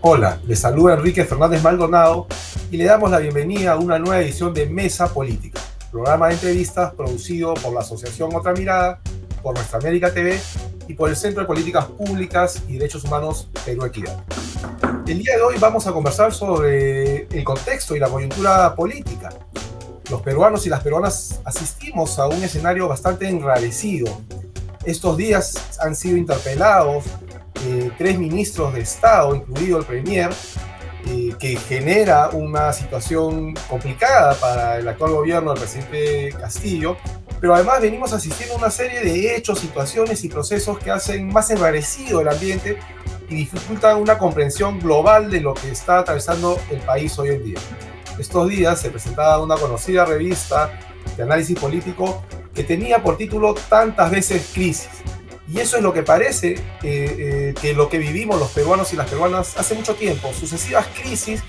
Hola, les saluda Enrique Fernández Maldonado y le damos la bienvenida a una nueva edición de Mesa Política, programa de entrevistas producido por la Asociación Otra Mirada, por Nuestra América TV y por el Centro de Políticas Públicas y Derechos Humanos Perú Equidad. El día de hoy vamos a conversar sobre el contexto y la coyuntura política. Los peruanos y las peruanas asistimos a un escenario bastante enrarecido. Estos días han sido interpelados eh, tres ministros de Estado, incluido el Premier, eh, que genera una situación complicada para el actual gobierno del presidente Castillo, pero además venimos asistiendo a una serie de hechos, situaciones y procesos que hacen más enrarecido el ambiente y dificultan una comprensión global de lo que está atravesando el país hoy en día. Estos días se presentaba una conocida revista de análisis político que tenía por título tantas veces crisis. Y eso es lo que parece eh, que lo que vivimos los peruanos y las peruanas hace mucho tiempo, sucesivas crisis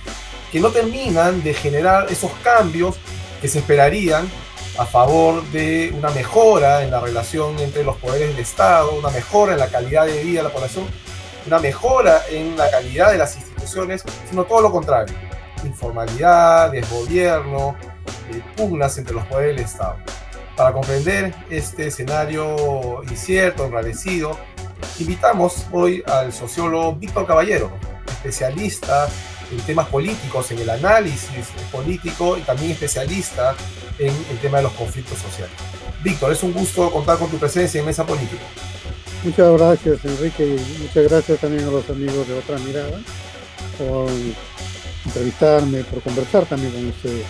que no terminan de generar esos cambios que se esperarían a favor de una mejora en la relación entre los poderes del Estado, una mejora en la calidad de vida de la población, una mejora en la calidad de las instituciones, sino todo lo contrario. Informalidad, desgobierno, eh, pugnas entre los poderes del Estado. Para comprender este escenario incierto, enrarecido, invitamos hoy al sociólogo Víctor Caballero, especialista en temas políticos, en el análisis político y también especialista en el tema de los conflictos sociales. Víctor, es un gusto contar con tu presencia en Mesa Política. Muchas gracias, Enrique, y muchas gracias también a los amigos de Otra Mirada por entrevistarme, por conversar también con ustedes.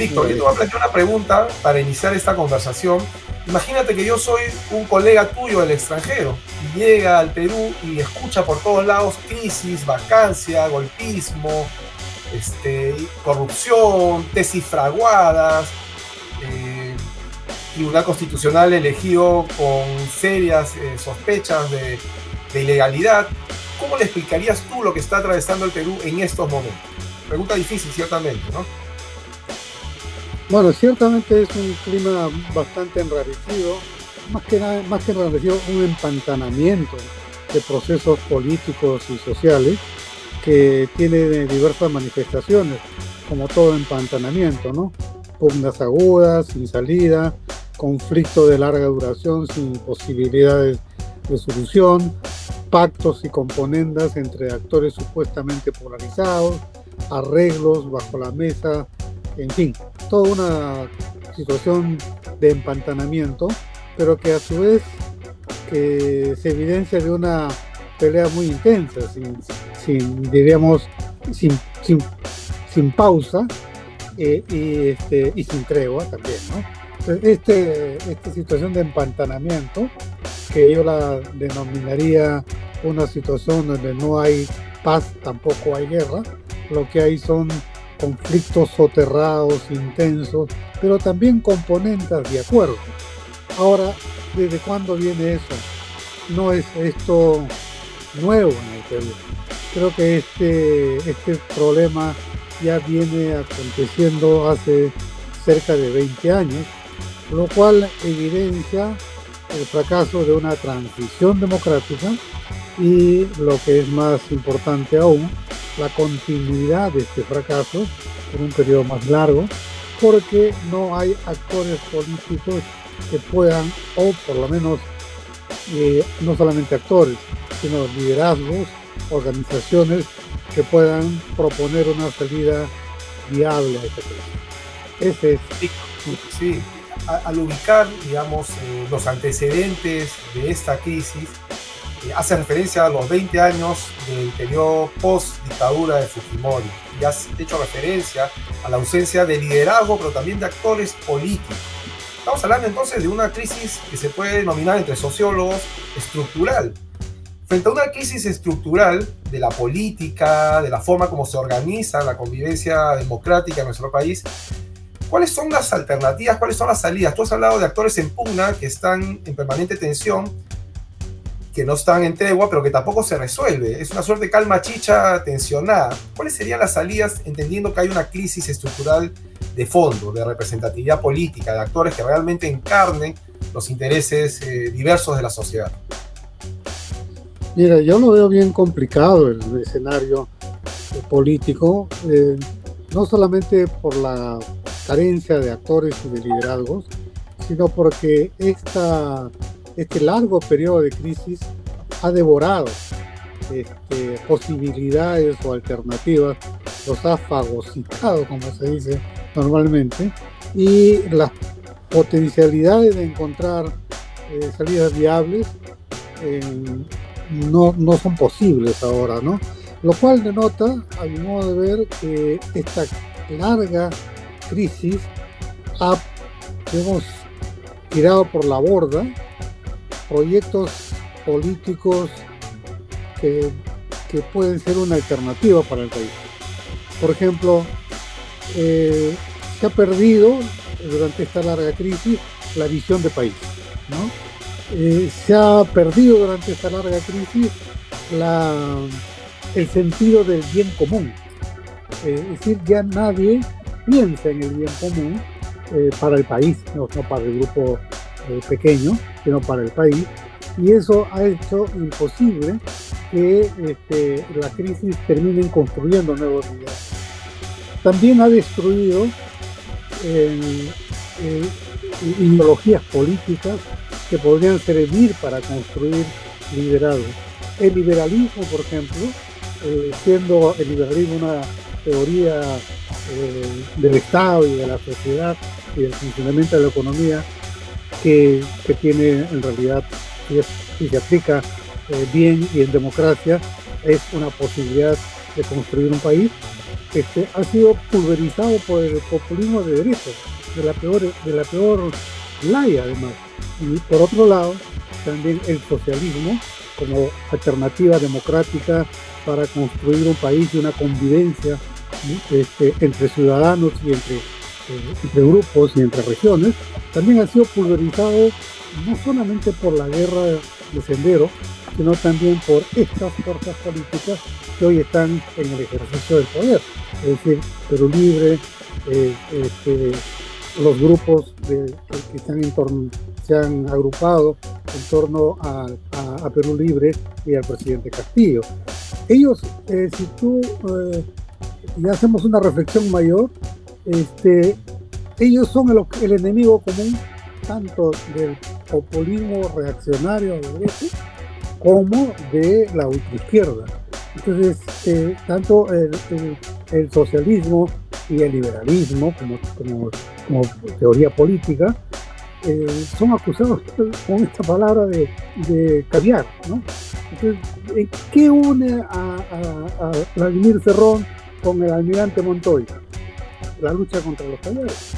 Víctor, yo te voy a plantear una pregunta para iniciar esta conversación. Imagínate que yo soy un colega tuyo del extranjero y llega al Perú y escucha por todos lados crisis, vacancia, golpismo, este, corrupción, tesis fraguadas, eh, tribunal constitucional elegido con serias eh, sospechas de, de, ilegalidad. ¿Cómo le explicarías tú lo que está atravesando el Perú en estos momentos? Pregunta difícil, ciertamente, ¿no? Bueno, ciertamente es un clima bastante enrarecido, más que nada, más que enrarecido, un empantanamiento de procesos políticos y sociales que tiene diversas manifestaciones, como todo empantanamiento, ¿no? Pugnas agudas, sin salida, conflicto de larga duración sin posibilidades de solución, pactos y componendas entre actores supuestamente polarizados, arreglos bajo la mesa, en fin, toda una situación de empantanamiento, pero que a su vez que se evidencia de una pelea muy intensa, sin, diríamos, sin, sin, pausa eh, y, este, y sin tregua también. ¿no? este, esta situación de empantanamiento, que yo la denominaría una situación donde no hay paz, tampoco hay guerra, lo que hay son conflictos soterrados, intensos, pero también componentes de acuerdo. Ahora, ¿desde cuándo viene eso? No es esto nuevo en el Perú. Creo que este, este problema ya viene aconteciendo hace cerca de 20 años, lo cual evidencia el fracaso de una transición democrática y lo que es más importante aún, la continuidad de este fracaso por un periodo más largo, porque no hay actores políticos que puedan, o por lo menos eh, no solamente actores, sino liderazgos, organizaciones que puedan proponer una salida viable a este problema. Ese es. Sí, Al ubicar, digamos, eh, los antecedentes de esta crisis, eh, hace referencia a los 20 años del periodo post-dictadura de Fujimori y has hecho referencia a la ausencia de liderazgo, pero también de actores políticos. Estamos hablando entonces de una crisis que se puede denominar entre sociólogos estructural. Frente a una crisis estructural de la política, de la forma como se organiza la convivencia democrática en nuestro país, ¿cuáles son las alternativas? ¿Cuáles son las salidas? Tú has hablado de actores en pugna que están en permanente tensión que no están en tregua, pero que tampoco se resuelve. Es una suerte de calma chicha tensionada. ¿Cuáles serían las salidas entendiendo que hay una crisis estructural de fondo, de representatividad política, de actores que realmente encarnen los intereses eh, diversos de la sociedad? Mira, yo lo veo bien complicado el escenario político, eh, no solamente por la carencia de actores y de liderazgos, sino porque esta, este largo periodo de crisis ha devorado este, posibilidades o alternativas, los ha fagocitado, como se dice normalmente, y las potencialidades de encontrar eh, salidas viables eh, no, no son posibles ahora, ¿no? Lo cual denota, a mi modo de ver, que esta larga crisis ha, hemos tirado por la borda proyectos políticos que, que pueden ser una alternativa para el país. Por ejemplo, eh, se ha perdido durante esta larga crisis la visión de país. ¿no? Eh, se ha perdido durante esta larga crisis el sentido del bien común. Eh, es decir, ya nadie piensa en el bien común para el país, no, para el grupo eh, pequeño, sino para el país. Y eso ha hecho imposible que este, la crisis termine construyendo nuevos ideas. También ha destruido ideologías políticas que podrían servir para construir liderazgo. El liberalismo, por ejemplo, eh, siendo el liberalismo una teoría eh, del Estado y de la sociedad y del funcionamiento de la economía que, tiene en realidad, si, se aplica eh, bien y en democracia, es una posibilidad de construir un país, este, ha sido pulverizado por el populismo de derecha, de la peor, de la peor laya además. Y por otro lado, también el socialismo como alternativa democrática para construir un país y una convivencia este, entre ciudadanos y entre, entre grupos y entre regiones, también ha sido pulverizado no solamente por la guerra de Sendero, sino también por estas fuerzas políticas que hoy están en el ejercicio del poder. Es decir, Perú Libre, eh, este, los grupos de, que están en torno, se han agrupado en torno a, Perú Libre y al presidente Castillo. Ellos, eh, si tú eh, y hacemos una reflexión mayor, este, ellos son el, enemigo común tanto del populismo reaccionario de derecha como de la ultraizquierda. Entonces, eh, tanto el, socialismo y el liberalismo como, teoría política eh, son acusados con esta palabra de, de caviar. Entonces, ¿qué une a, a, Vladimir Cerrón con el almirante Montoya? La lucha contra los caviares.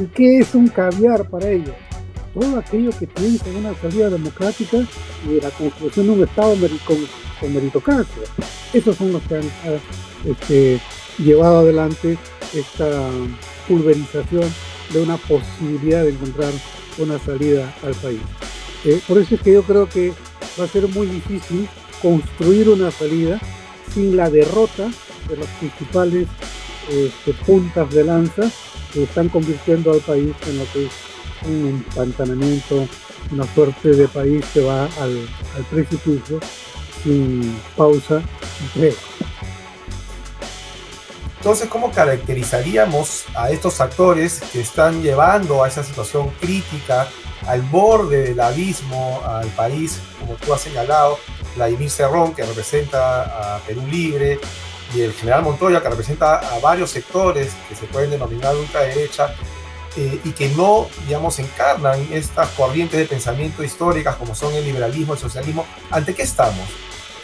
¿Y qué es un caviar para ellos? Todo aquello que piensa en una salida democrática y la construcción de un Estado con, con meritocracia. Esos son los que han este, llevado adelante esta pulverización de una posibilidad de encontrar una salida al país. Eh, por eso es que yo creo que va a ser muy difícil construir una salida sin la derrota de las principales este, puntas de lanza que están convirtiendo al país en lo que es un empantanamiento, una suerte de país que va al, al precipicio sin pausa y entonces, ¿cómo caracterizaríamos a estos actores que están llevando a esa situación crítica, al borde del abismo al país, como tú has señalado, Vladimir Cerrón, que representa a Perú Libre, y el general Montoya, que representa a varios sectores que se pueden denominar ultraderecha, eh, y que no, digamos, encarnan estas corrientes de pensamiento históricas como son el liberalismo, el socialismo, ¿ante qué estamos?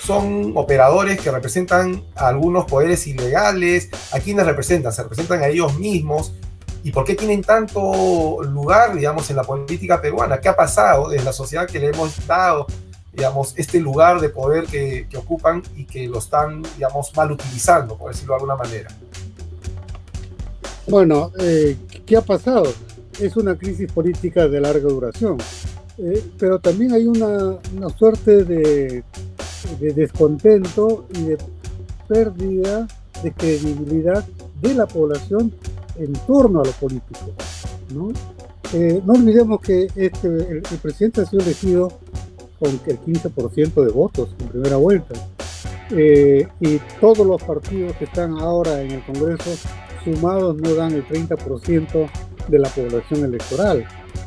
son operadores que representan a algunos poderes ilegales. ¿A quiénes representan? Se representan a ellos mismos. ¿Y por qué tienen tanto lugar, digamos, en la política peruana? ¿Qué ha pasado desde la sociedad que le hemos dado, digamos, este lugar de poder que, ocupan y que lo están, digamos, mal utilizando, por decirlo de alguna manera? Bueno, eh, ¿qué ha pasado? Es una crisis política de larga duración, eh, pero también hay una, una suerte de de descontento y de pérdida de credibilidad de la población en torno a lo político. No, eh, no olvidemos que este, el, presidente ha sido elegido con el 15% de votos en primera vuelta. Eh, y todos los partidos que están ahora en el Congreso sumados no dan el 30% de la población electoral.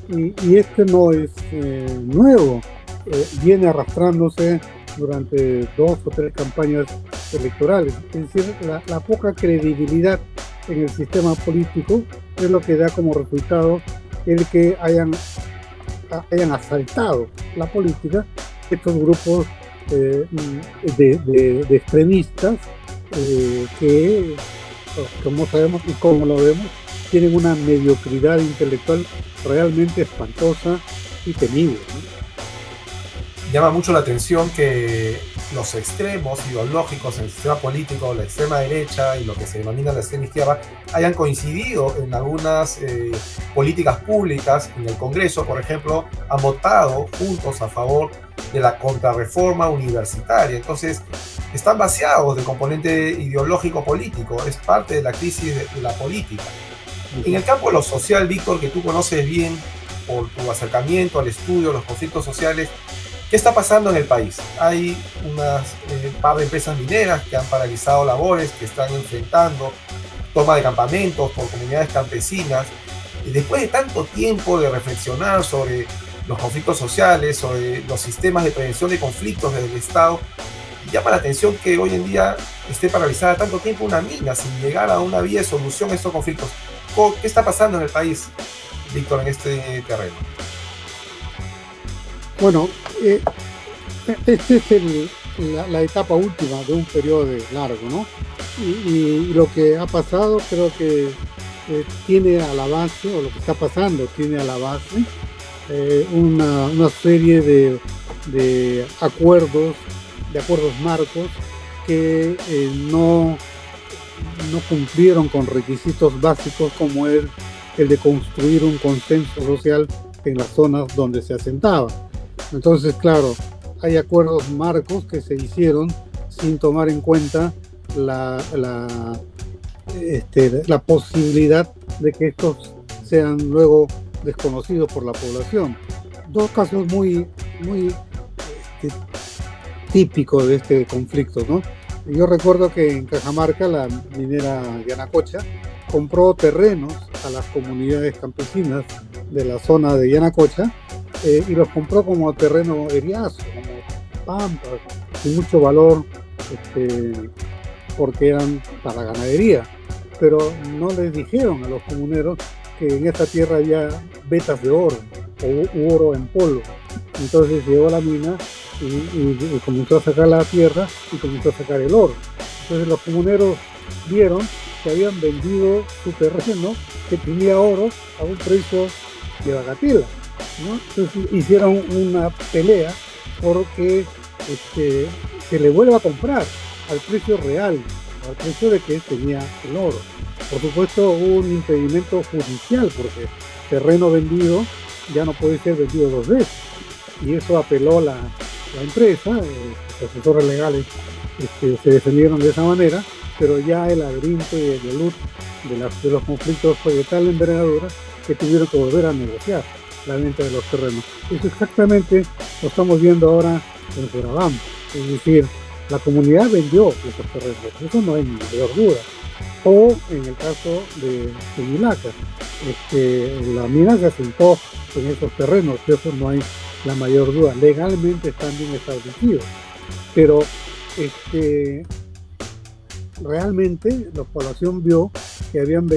Y, este no es eh, nuevo, eh, viene arrastrándose durante dos o tres campañas electorales. Es decir, la, poca credibilidad en el sistema político es lo que da como resultado el que hayan, hayan asaltado la política estos grupos eh, de, extremistas que, como sabemos y como lo vemos, tienen una mediocridad intelectual realmente espantosa y temible. Llama mucho la atención que los extremos ideológicos en el sistema político, la extrema derecha y lo que se denomina la extrema izquierda, hayan coincidido en algunas eh, políticas públicas. En el Congreso, por ejemplo, han votado juntos a favor de la contrarreforma universitaria. Entonces, están vaciados de componente ideológico político, es parte de la crisis de la política. En el campo de lo social, Víctor, que tú conoces bien por tu acercamiento al estudio de los conflictos sociales, ¿qué está pasando en el país? Hay unas eh, par de empresas mineras que han paralizado labores, que están enfrentando toma de campamentos por comunidades campesinas. Y después de tanto tiempo de reflexionar sobre los conflictos sociales, sobre los sistemas de prevención de conflictos del Estado, llama la atención que hoy en día esté paralizada tanto tiempo una mina sin llegar a una vía de solución a estos conflictos. ¿Qué está pasando en el país, Víctor, en este terreno? Bueno, eh, esta es la, etapa última de un periodo largo, ¿no? Y, lo que ha pasado creo que eh, tiene a la base, o lo que está pasando tiene a la base, eh, una, serie de, de, acuerdos, de acuerdos marcos que no no cumplieron con requisitos básicos como el, el de construir un consenso social en las zonas donde se asentaba. Entonces, claro, hay acuerdos marcos que se hicieron sin tomar en cuenta la, este, la posibilidad de que estos sean luego desconocidos por la población. Dos casos muy, muy este, típicos de este conflicto, ¿no? Yo recuerdo que en Cajamarca la minera Yanacocha compró terrenos a las comunidades campesinas de la zona de Yanacocha eh, y los compró como terreno eriazo, como pampas, y mucho valor este, porque eran para ganadería. Pero no les dijeron a los comuneros que en esta tierra había vetas de oro o oro en polvo. Entonces llegó la mina y, comenzó a sacar la tierra y comenzó a sacar el oro. Entonces los comuneros vieron que habían vendido su terreno que tenía oro a un precio de bagatela. Entonces hicieron una pelea porque este, se le vuelva a comprar al precio real, al precio de que tenía el oro. Por supuesto un impedimento judicial porque terreno vendido ya no puede ser vendido dos veces. Y eso apeló la, la empresa, los asesores legales este, se defendieron de esa manera, pero ya el laberinto y el luz de, los conflictos fue de tal envergadura que tuvieron que volver a negociar la venta de los terrenos. Eso exactamente lo estamos viendo ahora en Curabam. Es decir, la comunidad vendió esos terrenos, eso no hay mayor duda. O en el caso de Timilaca, este, la mina se asentó en esos terrenos, eso no hay la mayor duda. Legalmente están bien establecidos. Pero este, realmente la población vio que habían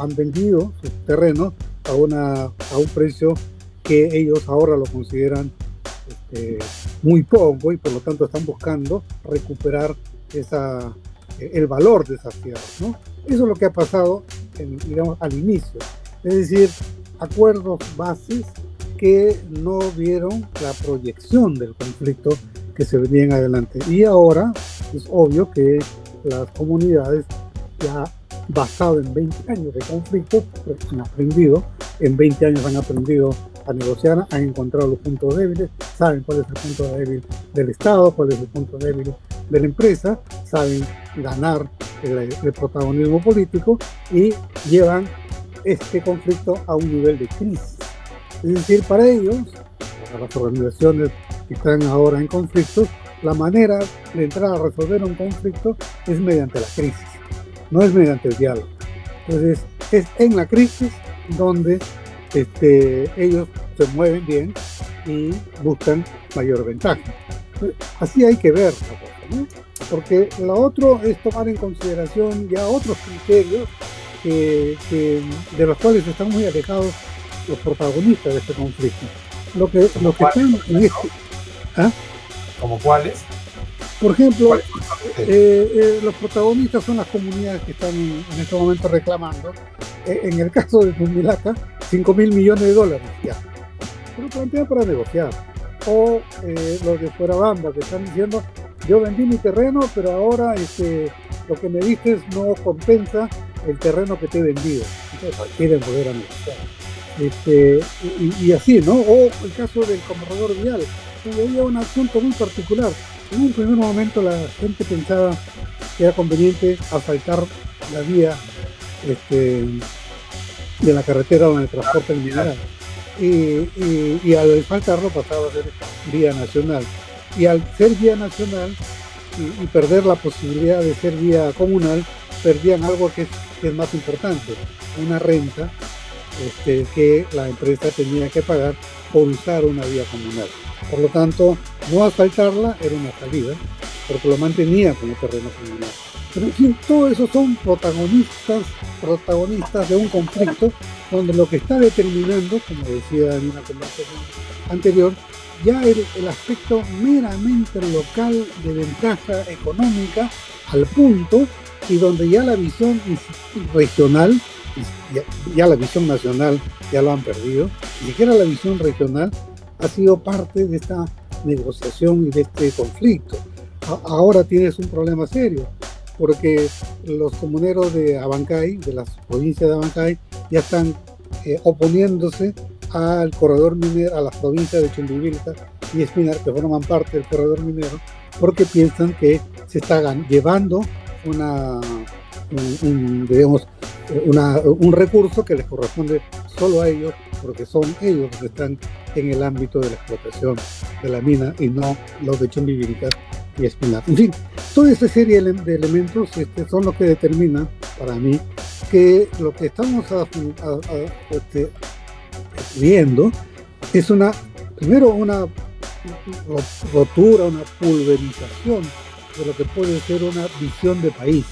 han vendido sus terrenos a, a un precio que ellos ahora lo consideran este, muy poco y por lo tanto están buscando recuperar esa, el valor de esas tierras. ¿no? Eso es lo que ha pasado digamos, al inicio. Es decir, acuerdos bases que no vieron la proyección del conflicto que se venía en adelante. Y ahora es obvio que las comunidades ya basado en 20 años de conflicto, han aprendido, en 20 años han aprendido a negociar, han encontrado los puntos débiles, saben cuál es el punto débil del Estado, cuál es el punto débil de la empresa, saben ganar el protagonismo político y llevan este conflicto a un nivel de crisis. Es decir, para ellos, a las organizaciones que están ahora en conflictos, la manera de entrar a resolver un conflicto es mediante la crisis, no es mediante el diálogo. Entonces, es en la crisis donde este, ellos se mueven bien y buscan mayor ventaja. Así hay que ver la cosa, ¿no? Porque lo otro es tomar en consideración ya otros criterios que, de los cuales están muy alejados los protagonistas de este conflicto. Lo que, lo que están en este, ¿ah? ¿Como cuáles? Por ejemplo, eh, eh, los protagonistas son las comunidades que están en, este momento reclamando. Eh, en el caso de Tumilaca, 5 mil millones de dólares ya. Pero plantean para negociar. O los de Fuerabamba que están diciendo, yo vendí mi terreno, pero ahora este, lo que me dices no compensa el terreno que te he vendido. Entonces quieren volver a negociar. Este, y, así, ¿no? O el caso del corredor vial, donde había un asunto muy particular. En un primer momento la gente pensaba que era conveniente asfaltar la vía este, de la carretera donde transporta el mineral. Y, y, al asfaltarlo pasaba a ser vía nacional. Y al ser vía nacional y, perder la posibilidad de ser vía comunal, perdían algo que es más importante, una renta este, que la empresa tenía que pagar por usar una vía comunal. Por lo tanto, no asfaltarla era una salida, porque lo mantenía como terreno comunal. Pero en fin, todos esos son protagonistas, protagonistas de un conflicto donde lo que está determinando, como decía en una conversación anterior, ya el, el aspecto meramente local de ventaja económica al punto y donde ya la visión regional ya, la visión nacional ya lo han perdido, ni siquiera la visión regional ha sido parte de esta negociación y de este conflicto. ahora tienes un problema serio, porque los comuneros de Abancay, de las provincias de Abancay, ya están eh, oponiéndose al corredor minero, a las provincias de Chumbivilca y Espinar, que forman parte del corredor minero, porque piensan que se está llevando una, un, digamos, un recurso que les corresponde solo a ellos, porque son ellos los que están en el ámbito de la explotación de la mina y no los de Chumbivilca y Espinar. En fin, toda esa serie de elementos este, son los que determinan para mí que lo que estamos este, viendo es una, primero una rotura, una pulverización de lo que puede ser una visión de país.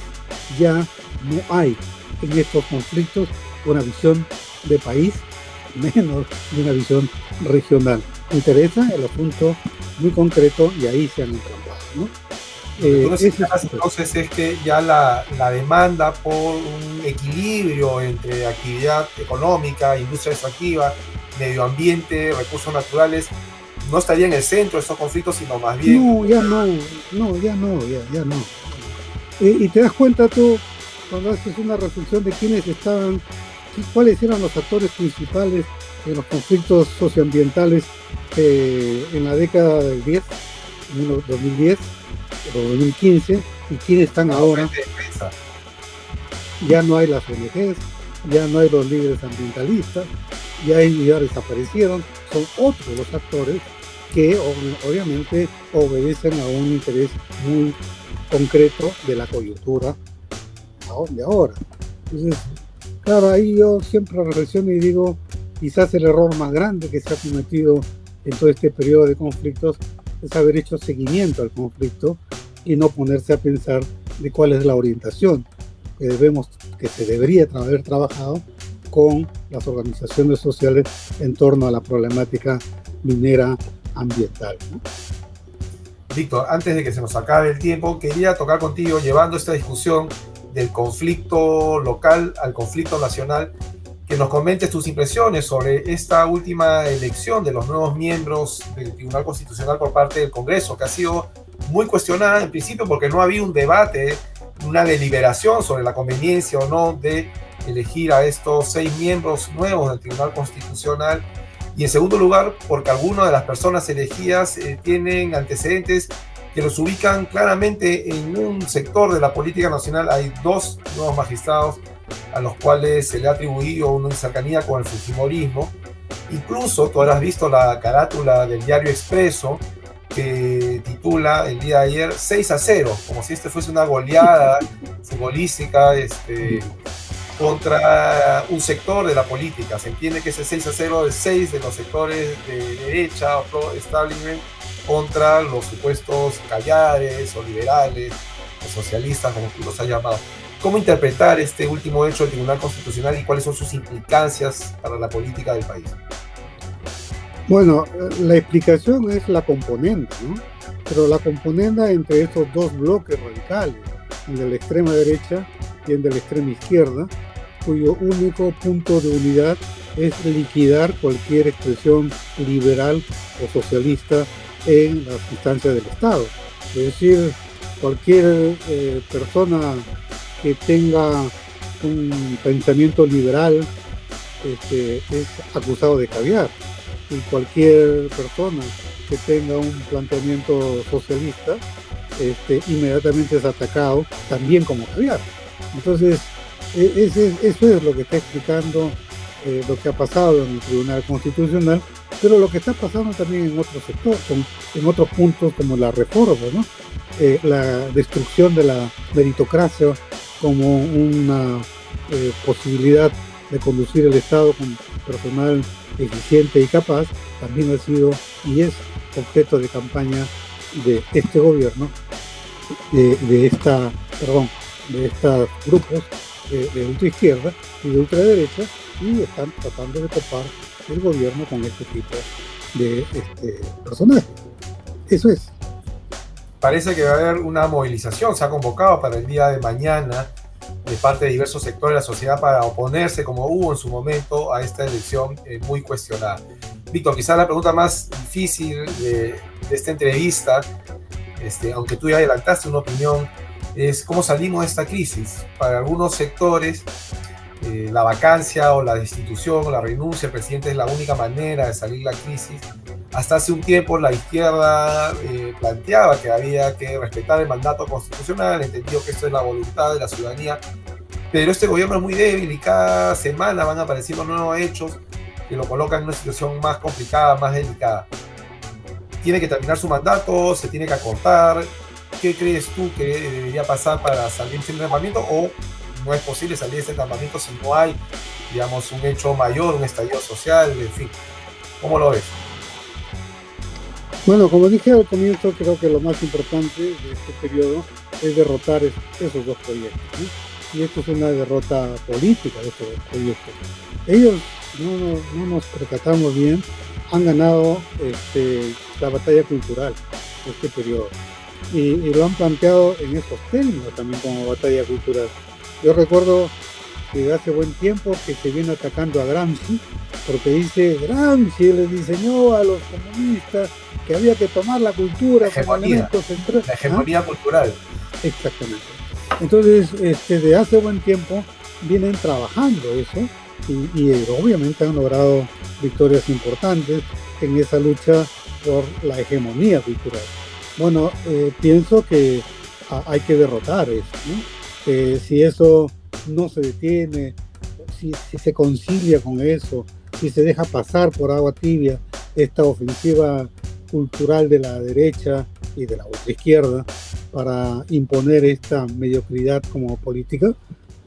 Ya no hay en estos conflictos una visión de país, menos de una visión regional. Interesa el asunto muy concreto y ahí se han encontrado. ¿no? Eh, entonces es que ya la, la, demanda por un equilibrio entre actividad económica, industria extractiva, medio ambiente, recursos naturales, no estaría en el centro de estos conflictos, sino más bien... No, ya no, no, ya no, ya, ya no. Eh, y te das cuenta tú, cuando haces una reflexión de quiénes estaban, cuáles eran los actores principales en los conflictos socioambientales eh, en la década del 10, 2010 o 2015, y quiénes están ahora. Ya no hay las ONGs, ya no hay los líderes ambientalistas, ya, ya desaparecieron, son otros los actores que obviamente obedecen a un interés muy concreto de la coyuntura de ahora. Entonces, claro, ahí yo siempre reflexiono y digo, quizás el error más grande que se ha cometido en todo este periodo de conflictos es haber hecho seguimiento al conflicto y no ponerse a pensar de cuál es la orientación que debemos, que se debería haber trabajado con las organizaciones sociales en torno a la problemática minera ambiental. Víctor, antes de que se nos acabe el tiempo, quería tocar contigo, llevando esta discusión del conflicto local al conflicto nacional, que nos comentes tus impresiones sobre esta última elección de los nuevos miembros del Tribunal Constitucional por parte del Congreso, que ha sido muy cuestionada en principio porque no había un debate, una deliberación sobre la conveniencia o no de elegir a estos seis miembros nuevos del Tribunal Constitucional y en segundo lugar, porque algunas de las personas elegidas eh, tienen antecedentes que los ubican claramente en un sector de la política nacional. Hay dos nuevos magistrados a los cuales se le ha atribuido una cercanía con el fujimorismo. Incluso tú habrás visto la carátula del diario Expreso que titula el día de ayer 6 a 0, como si este fuese una goleada futbolística este, contra un sector de la política. Se entiende que ese 6 a 0 es 6 de los sectores de derecha o pro establishment contra los supuestos callares o liberales o socialistas, como tú los has llamado. ¿Cómo interpretar este último hecho del Tribunal Constitucional y cuáles son sus implicancias para la política del país? Bueno, la explicación es la componente, ¿no? Pero la componente entre estos dos bloques radicales, el de la extrema derecha y el de la extrema izquierda, cuyo único punto de unidad es liquidar cualquier expresión liberal o socialista en las instancias del Estado. Es decir, cualquier eh, persona que tenga un pensamiento liberal este, es acusado de caviar y cualquier persona que tenga un planteamiento socialista este, inmediatamente es atacado también como caviar. Entonces, e, eso es lo que está explicando eh, lo que ha pasado en el Tribunal Constitucional, pero lo que está pasando también en otros sectores, en otros puntos como la reforma, eh, la destrucción de la meritocracia como una eh, posibilidad de conducir el Estado con personal eficiente y capaz, también ha sido y es objeto de campaña de este gobierno, de, esta, perdón, de estos grupos de, de ultraizquierda y de ultraderecha y están tratando de topar el gobierno con este tipo de este, personajes. Eso es. Parece que va a haber una movilización, se ha convocado para el día de mañana de parte de diversos sectores de la sociedad para oponerse, como hubo en su momento, a esta elección eh, muy cuestionada. Víctor, quizás la pregunta más difícil de, esta entrevista, este, aunque tú ya adelantaste una opinión, es cómo salimos de esta crisis. Para algunos sectores, eh, la vacancia o la destitución o la renuncia del presidente es la única manera de salir de la crisis. Hasta hace un tiempo la izquierda eh, planteaba que había que respetar el mandato constitucional, entendió que esto es la voluntad de la ciudadanía, pero este gobierno es muy débil y cada semana van apareciendo nuevos hechos que lo colocan en una situación más complicada, más delicada. Tiene que terminar su mandato, se tiene que acortar. ¿Qué crees tú que debería pasar para salir sin armamento o no es posible salir de ese campamento si no hay, digamos, un hecho mayor, un estallido social, en fin? ¿Cómo lo ves? Bueno, como dije al comienzo, creo que lo más importante de este periodo es derrotar esos dos proyectos. Y esto es una derrota política de estos dos proyectos. Ellos, no, nos percatamos bien, han ganado este, la batalla cultural de este periodo. Y, lo han planteado en estos términos también como batalla cultural. Yo recuerdo que hace buen tiempo que se viene atacando a Gramsci, porque dice Gramsci le diseñó a los comunistas que había que tomar la cultura como elemento central. La hegemonía ¿Ah? cultural. Exactamente. Entonces, este, de hace buen tiempo vienen trabajando eso y, obviamente han logrado victorias importantes en esa lucha por la hegemonía cultural. Bueno, eh, pienso que hay que derrotar eso. ¿no? si eso no se detiene, si, si se concilia con eso, si se deja pasar por agua tibia esta ofensiva cultural de la derecha y de la izquierda para imponer esta mediocridad como política,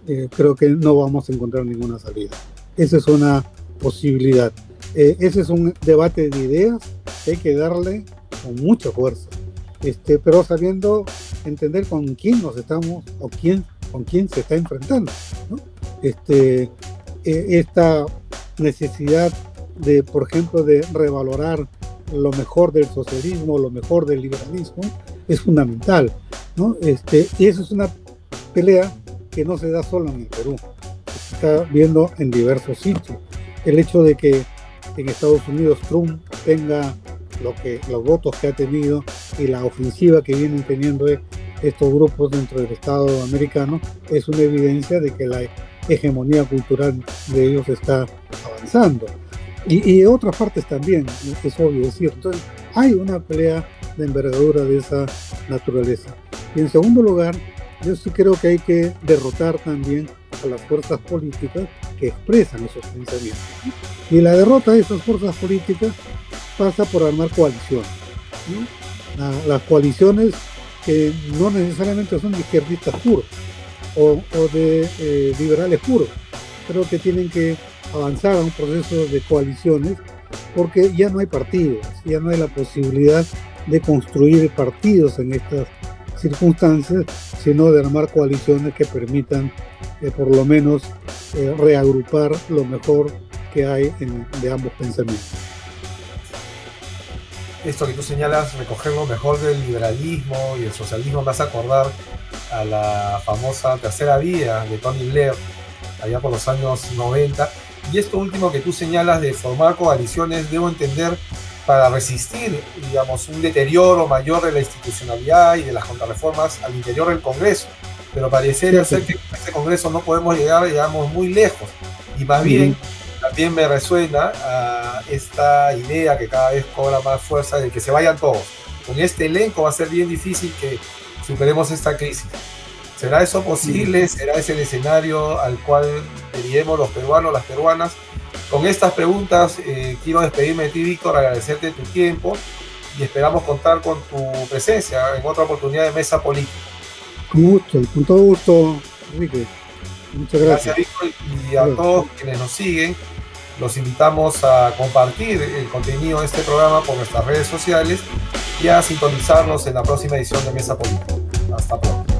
eh, creo que no vamos a encontrar ninguna salida. Esa es una posibilidad. Eh, ese es un debate de ideas que hay que darle con mucha fuerza, este, pero sabiendo entender con quién nos estamos o quién, con quién se está enfrentando. Este, eh, esta necesidad de, por ejemplo, de revalorar lo mejor del socialismo, lo mejor del liberalismo, es fundamental. ¿no? Este, y eso es una pelea que no se da solo en el Perú, se está viendo en diversos sitios. El hecho de que en Estados Unidos Trump tenga lo que, los votos que ha tenido y la ofensiva que vienen teniendo estos grupos dentro del Estado americano es una evidencia de que la hegemonía cultural de ellos está avanzando. Y, y otras partes también, es obvio decir. Entonces, hay una pelea de envergadura de esa naturaleza. Y en segundo lugar, yo sí creo que hay que derrotar también a las fuerzas políticas que expresan esos pensamientos. Y la derrota de esas fuerzas políticas pasa por armar coaliciones. Las coaliciones que no necesariamente son de izquierdistas puros o, de eh, liberales puros, pero que tienen que avanzar a un proceso de coaliciones porque ya no hay partidos, ya no hay la posibilidad de construir partidos en estas circunstancias, sino de armar coaliciones que permitan eh, por lo menos eh, reagrupar lo mejor que hay de ambos pensamientos. Esto que tú señalas, recoger lo mejor del liberalismo y el socialismo, me hace acordar a la famosa tercera vía de Tony Blair, allá por los años 90. Y esto último que tú señalas de formar coaliciones, debo entender para resistir, digamos, un deterioro mayor de la institucionalidad y de las contrarreformas al interior del Congreso. Pero pareciera ser que en este Congreso no podemos llegar, digamos, muy lejos. Y más bien, también me resuena a esta idea que cada vez cobra más fuerza de que se vayan todos. Con este elenco va a ser bien difícil que superemos esta crisis. ¿Será eso posible? ¿Será ese el escenario al cual dirigimos los peruanos, las peruanas? Con estas preguntas eh, quiero despedirme de ti, Víctor, agradecerte tu tiempo y esperamos contar con tu presencia en otra oportunidad de mesa política. Con gusto, con todo gusto, Enrique. Muchas gracias. Gracias, Víctor, y a todos quienes nos siguen. Los invitamos a compartir el contenido de este programa por nuestras redes sociales y a sintonizarnos en la próxima edición de Mesa Política. Hasta pronto.